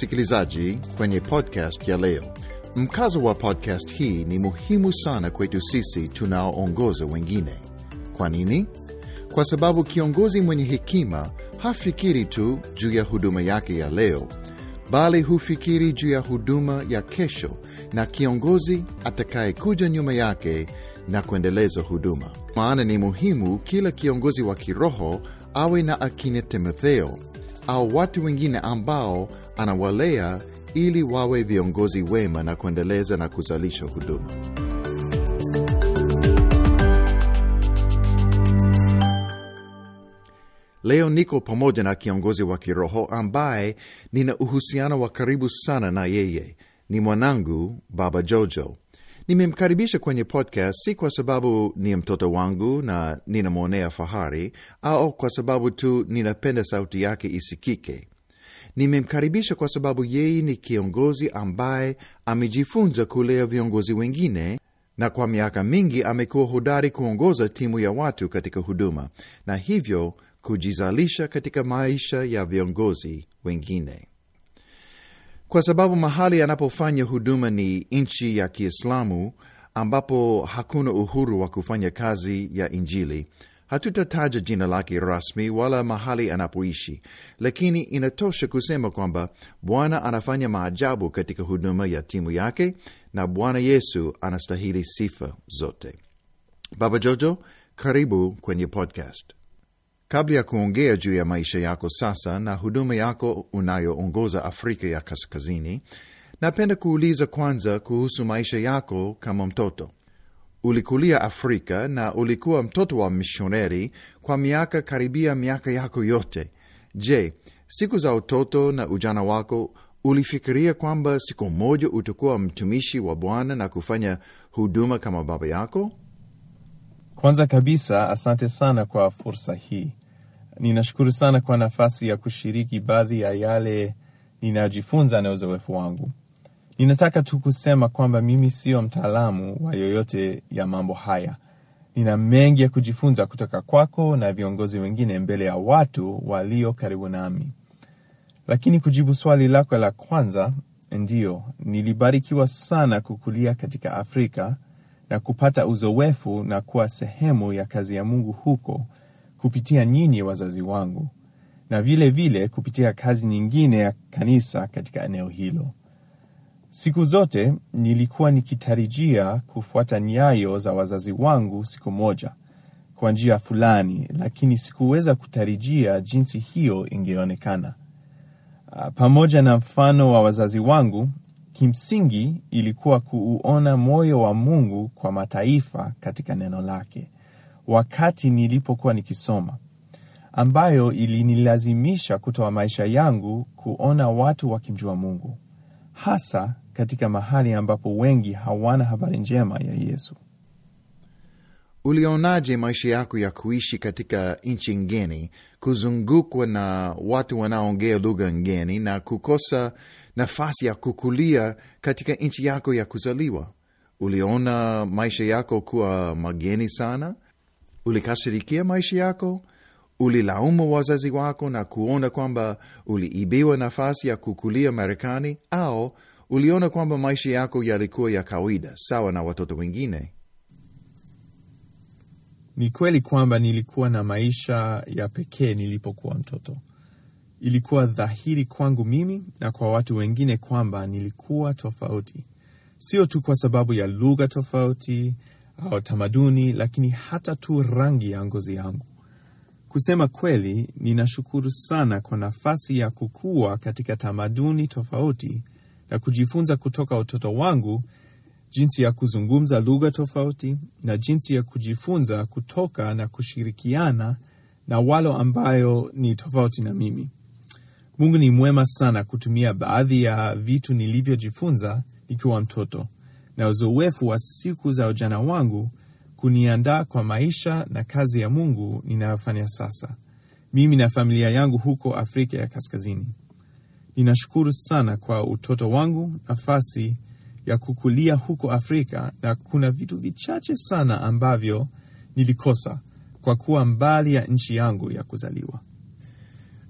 Karibu wasikilizaji kwenye podcast ya leo. Mkazo wa podcast hii ni muhimu sana kwetu sisi tunaoongoza wengine. Kwa nini? Kwa sababu kiongozi mwenye hekima hafikiri tu juu ya huduma yake ya leo, bali hufikiri juu ya huduma ya kesho na kiongozi atakayekuja nyuma yake na kuendeleza huduma. Maana ni muhimu kila kiongozi wa kiroho awe na akina Timotheo au watu wengine ambao anawalea ili wawe viongozi wema na kuendeleza na kuzalisha huduma. Leo niko pamoja na kiongozi wa kiroho ambaye nina uhusiano wa karibu sana na yeye. Ni mwanangu Baba Jojo. Nimemkaribisha kwenye podcast si kwa sababu ni mtoto wangu na ninamwonea fahari au kwa sababu tu ninapenda sauti yake isikike. Nimemkaribisha kwa sababu yeye ni kiongozi ambaye amejifunza kulea viongozi wengine na kwa miaka mingi amekuwa hodari kuongoza timu ya watu katika huduma na hivyo kujizalisha katika maisha ya viongozi wengine. Kwa sababu mahali anapofanya huduma ni nchi ya Kiislamu ambapo hakuna uhuru wa kufanya kazi ya Injili, hatutataja jina lake rasmi wala mahali anapoishi, lakini inatosha kusema kwamba Bwana anafanya maajabu katika huduma ya timu yake na Bwana Yesu anastahili sifa zote. Baba Jojo, karibu kwenye podcast. Kabla ya kuongea juu ya maisha yako sasa na huduma yako unayoongoza Afrika ya Kaskazini, napenda kuuliza kwanza kuhusu maisha yako kama mtoto. Ulikulia Afrika na ulikuwa mtoto wa mishoneri kwa miaka karibia miaka yako yote. Je, siku za utoto na ujana wako ulifikiria kwamba siku moja utakuwa mtumishi wa Bwana na kufanya huduma kama baba yako? Kwanza kabisa, asante sana kwa fursa hii. Ninashukuru sana kwa nafasi ya kushiriki baadhi ya yale ninayojifunza na uzoefu wangu. Ninataka tu kusema kwamba mimi sio mtaalamu wa yoyote ya mambo haya. Nina mengi ya kujifunza kutoka kwako na viongozi wengine mbele ya watu walio karibu nami. Lakini kujibu swali lako la kwanza, ndiyo, nilibarikiwa sana kukulia katika Afrika na kupata uzoefu na kuwa sehemu ya kazi ya Mungu huko kupitia nyinyi wazazi wangu, na vile vile kupitia kazi nyingine ya kanisa katika eneo hilo. Siku zote nilikuwa nikitarajia kufuata nyayo za wazazi wangu siku moja kwa njia fulani, lakini sikuweza kutarajia jinsi hiyo ingeonekana. Pamoja na mfano wa wazazi wangu, kimsingi ilikuwa kuuona moyo wa Mungu kwa mataifa katika neno lake wakati nilipokuwa nikisoma, ambayo ilinilazimisha kutoa maisha yangu kuona watu wakimjua Mungu, hasa katika mahali ambapo wengi hawana habari njema ya Yesu. Ulionaje maisha yako ya kuishi katika nchi ngeni, kuzungukwa na watu wanaoongea lugha ngeni na kukosa nafasi ya kukulia katika nchi yako ya kuzaliwa? Uliona maisha yako kuwa mageni sana? Ulikasirikia maisha yako? Ulilaumu wazazi wako na kuona kwamba uliibiwa nafasi ya kukulia Marekani, au uliona kwamba maisha yako yalikuwa ya kawaida sawa na watoto wengine? Ni kweli kwamba nilikuwa na maisha ya pekee nilipokuwa mtoto. Ilikuwa dhahiri kwangu mimi na kwa watu wengine kwamba nilikuwa tofauti, sio tu kwa sababu ya lugha tofauti au tamaduni, lakini hata tu rangi ya ngozi yangu. Kusema kweli, ninashukuru sana kwa nafasi ya kukua katika tamaduni tofauti na kujifunza kutoka utoto wangu jinsi ya kuzungumza lugha tofauti na jinsi ya kujifunza kutoka na kushirikiana na walo ambayo ni tofauti na mimi. Mungu ni mwema sana kutumia baadhi ya vitu nilivyojifunza nikiwa mtoto na uzoefu wa siku za ujana wangu kuniandaa kwa maisha na kazi ya Mungu ninayofanya sasa, mimi na familia yangu huko Afrika ya Kaskazini. Ninashukuru sana kwa utoto wangu, nafasi ya kukulia huko Afrika, na kuna vitu vichache sana ambavyo nilikosa kwa kuwa mbali ya nchi yangu ya kuzaliwa.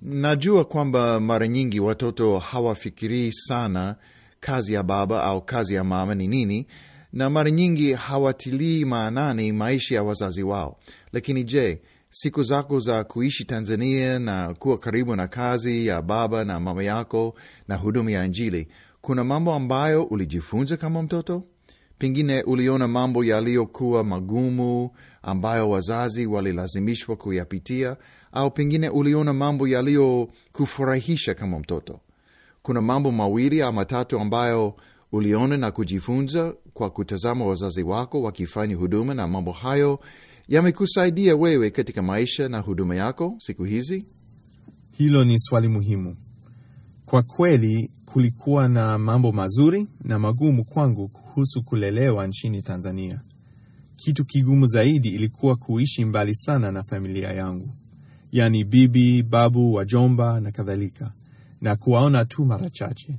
Najua kwamba mara nyingi watoto hawafikirii sana kazi ya baba au kazi ya mama ni nini, na mara nyingi hawatilii maanani maisha ya wazazi wao. Lakini je, siku zako za kuishi Tanzania na kuwa karibu na kazi ya baba na mama yako na huduma ya Injili, kuna mambo ambayo ulijifunza kama mtoto? Pengine uliona mambo yaliyokuwa magumu ambayo wazazi walilazimishwa kuyapitia, au pengine uliona mambo yaliyokufurahisha kama mtoto. Kuna mambo mawili au matatu ambayo uliona na kujifunza kwa kutazama wazazi wako wakifanya huduma, na mambo hayo yamekusaidia wewe katika maisha na huduma yako siku hizi? Hilo ni swali muhimu. Kwa kweli, kulikuwa na mambo mazuri na magumu kwangu kuhusu kulelewa nchini Tanzania. Kitu kigumu zaidi ilikuwa kuishi mbali sana na familia yangu, yaani bibi, babu, wajomba na kadhalika, na kuwaona tu mara chache.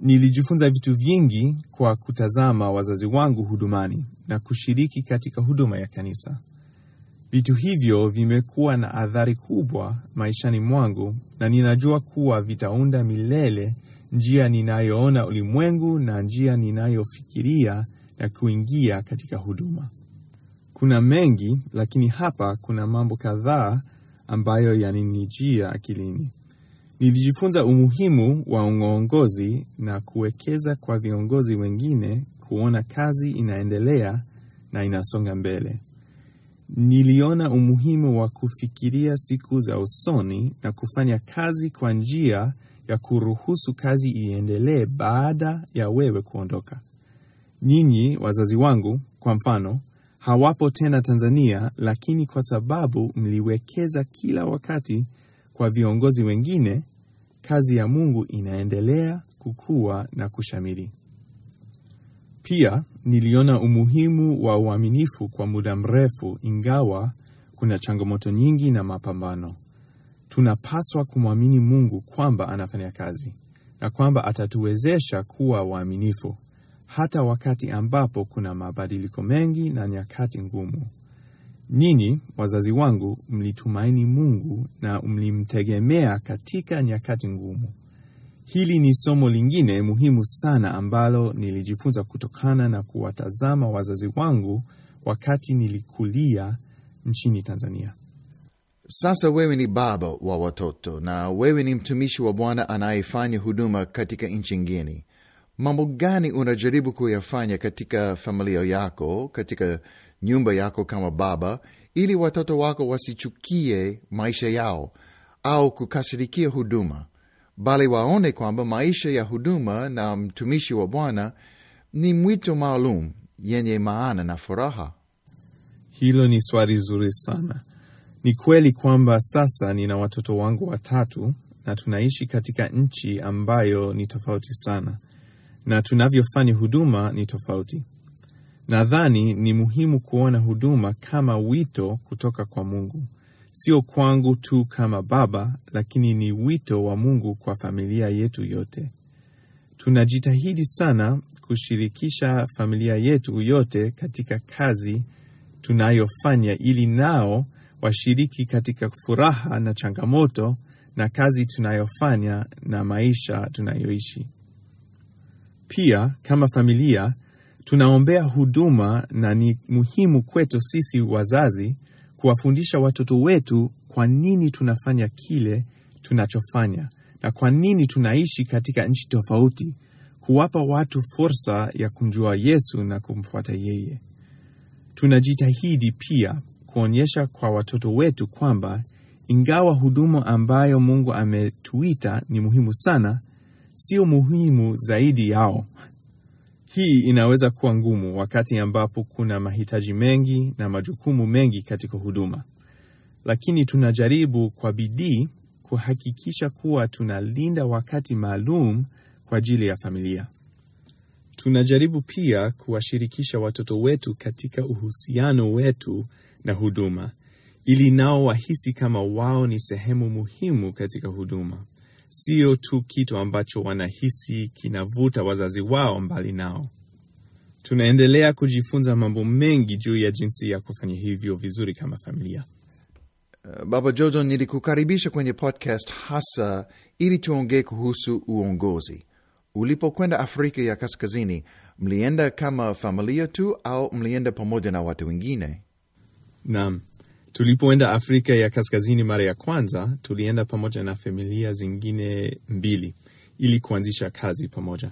Nilijifunza vitu vingi kwa kutazama wazazi wangu hudumani na kushiriki katika huduma ya kanisa. Vitu hivyo vimekuwa na athari kubwa maishani mwangu, na ninajua kuwa vitaunda milele njia ninayoona ulimwengu na njia ninayofikiria na kuingia katika huduma. Kuna mengi, lakini hapa kuna mambo kadhaa ambayo yaninijia akilini. Nilijifunza umuhimu wa uongozi na kuwekeza kwa viongozi wengine kuona kazi inaendelea na inasonga mbele. Niliona umuhimu wa kufikiria siku za usoni na kufanya kazi kwa njia ya kuruhusu kazi iendelee baada ya wewe kuondoka. Nyinyi wazazi wangu, kwa mfano, hawapo tena Tanzania, lakini kwa sababu mliwekeza kila wakati kwa viongozi wengine, kazi ya Mungu inaendelea kukua na kushamiri. Pia niliona umuhimu wa uaminifu kwa muda mrefu, ingawa kuna changamoto nyingi na mapambano. Tunapaswa kumwamini Mungu kwamba anafanya kazi na kwamba atatuwezesha kuwa waaminifu hata wakati ambapo kuna mabadiliko mengi na nyakati ngumu. Nyinyi wazazi wangu mlitumaini Mungu na mlimtegemea katika nyakati ngumu. Hili ni somo lingine muhimu sana ambalo nilijifunza kutokana na kuwatazama wazazi wangu wakati nilikulia nchini Tanzania. Sasa wewe ni baba wa watoto na wewe ni mtumishi wa Bwana anayefanya huduma katika nchi ngeni. Mambo gani unajaribu kuyafanya katika familia yako, katika nyumba yako kama baba, ili watoto wako wasichukie maisha yao au kukasirikia huduma, bali waone kwamba maisha ya huduma na mtumishi wa Bwana ni mwito maalum yenye maana na furaha? Hilo ni swali zuri sana. Ni kweli kwamba sasa nina watoto wangu watatu na tunaishi katika nchi ambayo ni tofauti sana, na tunavyofanya huduma ni tofauti. Nadhani ni muhimu kuona huduma kama wito kutoka kwa Mungu, sio kwangu tu kama baba, lakini ni wito wa Mungu kwa familia yetu yote. Tunajitahidi sana kushirikisha familia yetu yote katika kazi tunayofanya ili nao washiriki katika furaha na changamoto na kazi tunayofanya na maisha tunayoishi. Pia kama familia tunaombea huduma, na ni muhimu kwetu sisi wazazi kuwafundisha watoto wetu kwa nini tunafanya kile tunachofanya na kwa nini tunaishi katika nchi tofauti, kuwapa watu fursa ya kumjua Yesu na kumfuata yeye. Tunajitahidi pia kuonyesha kwa watoto wetu kwamba ingawa huduma ambayo Mungu ametuita ni muhimu sana, sio muhimu zaidi yao. Hii inaweza kuwa ngumu wakati ambapo kuna mahitaji mengi na majukumu mengi katika huduma, lakini tunajaribu kwa bidii kuhakikisha kuwa tunalinda wakati maalum kwa ajili ya familia. Tunajaribu pia kuwashirikisha watoto wetu katika uhusiano wetu na huduma ili nao wahisi kama wao ni sehemu muhimu katika huduma, sio tu kitu ambacho wanahisi kinavuta wazazi wao mbali nao. Tunaendelea kujifunza mambo mengi juu ya jinsi ya kufanya hivyo vizuri kama familia. Uh, Baba Jojo, nilikukaribisha kwenye podcast hasa ili tuongee kuhusu uongozi. Ulipokwenda Afrika ya Kaskazini, mlienda kama familia tu au mlienda pamoja na watu wengine? Naam, tulipoenda Afrika ya Kaskazini mara ya kwanza, tulienda pamoja na familia zingine mbili ili kuanzisha kazi pamoja.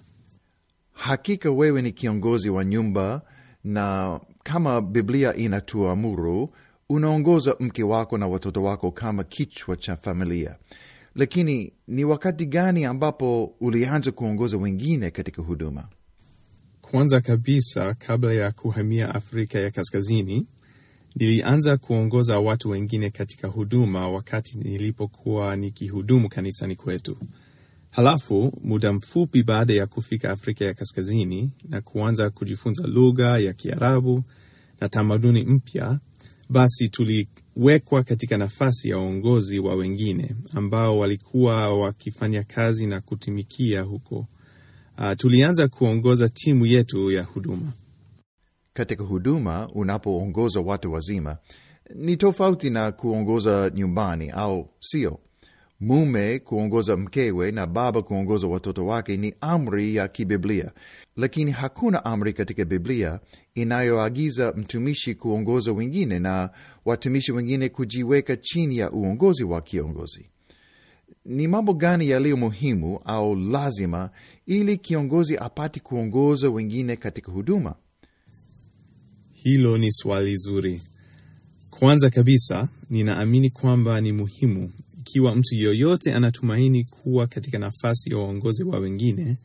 Hakika wewe ni kiongozi wa nyumba, na kama Biblia inatuamuru, unaongoza mke wako na watoto wako kama kichwa cha familia. Lakini ni wakati gani ambapo ulianza kuongoza wengine katika huduma? Kwanza kabisa, kabla ya kuhamia Afrika ya Kaskazini, nilianza kuongoza watu wengine katika huduma wakati nilipokuwa nikihudumu kanisani kwetu. Halafu muda mfupi baada ya kufika Afrika ya Kaskazini na kuanza kujifunza lugha ya Kiarabu na tamaduni mpya, basi tuliwekwa katika nafasi ya uongozi wa wengine ambao walikuwa wakifanya kazi na kutumikia huko. Uh, tulianza kuongoza timu yetu ya huduma. Katika huduma, unapoongoza watu wazima ni tofauti na kuongoza nyumbani, au sio? Mume kuongoza mkewe na baba kuongoza watoto wake ni amri ya kibiblia, lakini hakuna amri katika Biblia inayoagiza mtumishi kuongoza wengine na watumishi wengine kujiweka chini ya uongozi wa kiongozi. Ni mambo gani yaliyo muhimu au lazima ili kiongozi apate kuongoza wengine katika huduma? Hilo ni swali zuri. Kwanza kabisa, ninaamini kwamba ni muhimu ikiwa mtu yoyote anatumaini kuwa katika nafasi ya uongozi wa wengine,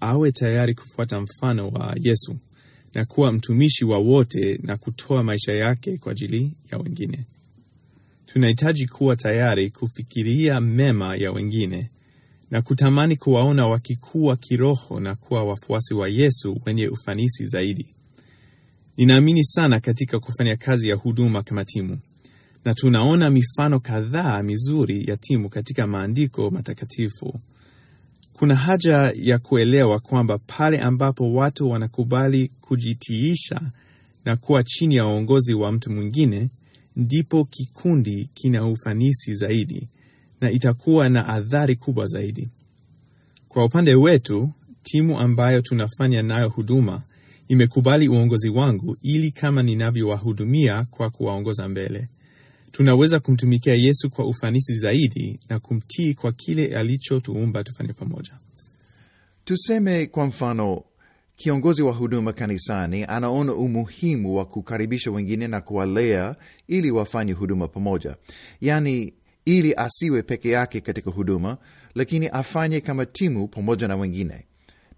awe tayari kufuata mfano wa Yesu na kuwa mtumishi wa wote na kutoa maisha yake kwa ajili ya wengine. Tunahitaji kuwa tayari kufikiria mema ya wengine na kutamani kuwaona wakikuwa kiroho na kuwa wafuasi wa Yesu wenye ufanisi zaidi. Ninaamini sana katika kufanya kazi ya huduma kama timu, na tunaona mifano kadhaa mizuri ya timu katika maandiko matakatifu. Kuna haja ya kuelewa kwamba pale ambapo watu wanakubali kujitiisha na kuwa chini ya uongozi wa mtu mwingine, ndipo kikundi kina ufanisi zaidi na itakuwa na athari kubwa zaidi. Kwa upande wetu, timu ambayo tunafanya nayo huduma imekubali uongozi wangu ili kama ninavyowahudumia kwa kuwaongoza mbele, tunaweza kumtumikia Yesu kwa ufanisi zaidi na kumtii kwa kile alichotuumba tufanye pamoja. Tuseme kwa mfano, kiongozi wa huduma kanisani anaona umuhimu wa kukaribisha wengine na kuwalea ili wafanye huduma pamoja, yaani ili asiwe peke yake katika huduma, lakini afanye kama timu pamoja na wengine.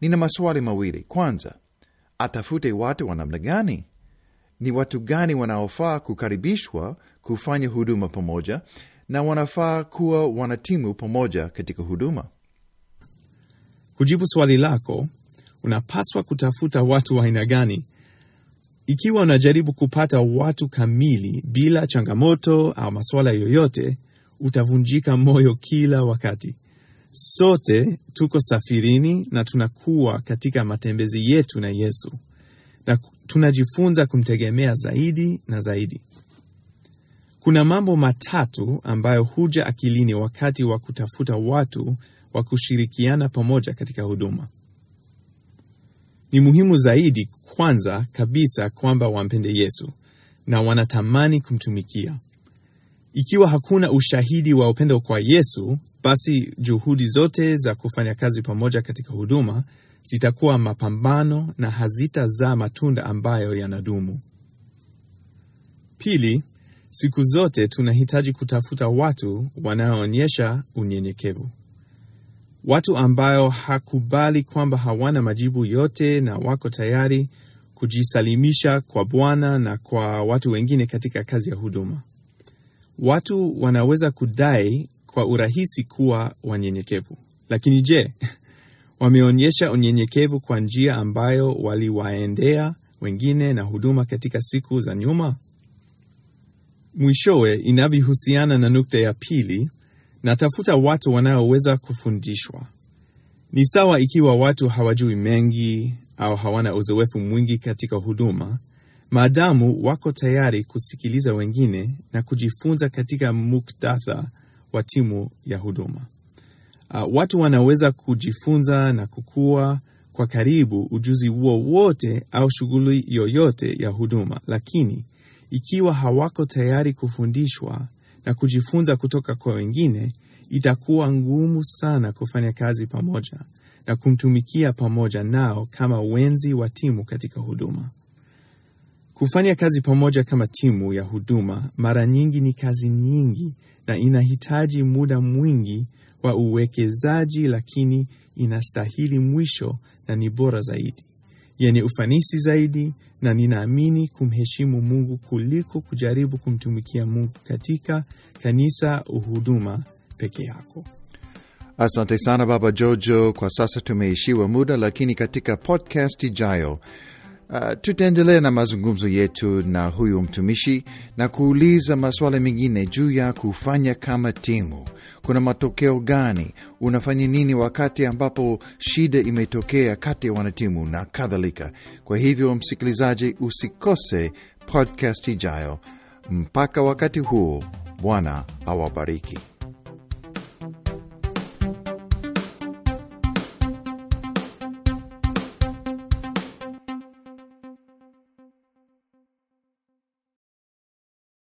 Nina maswali mawili. Kwanza, atafute watu wa namna gani? Ni watu gani wanaofaa kukaribishwa kufanya huduma pamoja na wanafaa kuwa wanatimu pamoja katika huduma? Kujibu swali lako, unapaswa kutafuta watu wa aina gani. Ikiwa unajaribu kupata watu kamili bila changamoto au masuala yoyote, utavunjika moyo kila wakati. Sote tuko safirini na tunakuwa katika matembezi yetu na Yesu, na tunajifunza kumtegemea zaidi na zaidi. Kuna mambo matatu ambayo huja akilini wakati wa kutafuta watu wa kushirikiana pamoja katika huduma. Ni muhimu zaidi, kwanza kabisa, kwamba wampende Yesu na wanatamani kumtumikia. Ikiwa hakuna ushahidi wa upendo kwa Yesu, basi juhudi zote za kufanya kazi pamoja katika huduma zitakuwa mapambano na hazitazaa matunda ambayo yanadumu. Pili, siku zote tunahitaji kutafuta watu wanaoonyesha unyenyekevu, watu ambao hakubali kwamba hawana majibu yote na wako tayari kujisalimisha kwa Bwana na kwa watu wengine katika kazi ya huduma. Watu wanaweza kudai kwa urahisi kuwa wanyenyekevu, lakini je, wameonyesha unyenyekevu kwa njia ambayo waliwaendea wengine na huduma katika siku za nyuma? Mwishowe, inavyohusiana na nukta ya pili, natafuta watu wanaoweza kufundishwa. Ni sawa ikiwa watu hawajui mengi au hawana uzoefu mwingi katika huduma, maadamu wako tayari kusikiliza wengine na kujifunza katika muktadha wa timu ya huduma. Uh, watu wanaweza kujifunza na kukua kwa karibu ujuzi wowote au shughuli yoyote ya huduma, lakini ikiwa hawako tayari kufundishwa na kujifunza kutoka kwa wengine, itakuwa ngumu sana kufanya kazi pamoja na kumtumikia pamoja nao kama wenzi wa timu katika huduma. Kufanya kazi pamoja kama timu ya huduma mara nyingi ni kazi nyingi na inahitaji muda mwingi wa uwekezaji, lakini inastahili mwisho na ni bora zaidi, yenye ufanisi zaidi, na ninaamini kumheshimu Mungu kuliko kujaribu kumtumikia Mungu katika kanisa uhuduma peke yako. Asante sana Baba Jojo. Kwa sasa tumeishiwa muda, lakini katika podcast ijayo uh, tutaendelea na mazungumzo yetu na huyu mtumishi na kuuliza masuala mengine juu ya kufanya kama timu. Kuna matokeo gani? Unafanya nini wakati ambapo shida imetokea kati ya wanatimu na kadhalika. Kwa hivyo, msikilizaji, usikose podcast ijayo. Mpaka wakati huo, Bwana awabariki.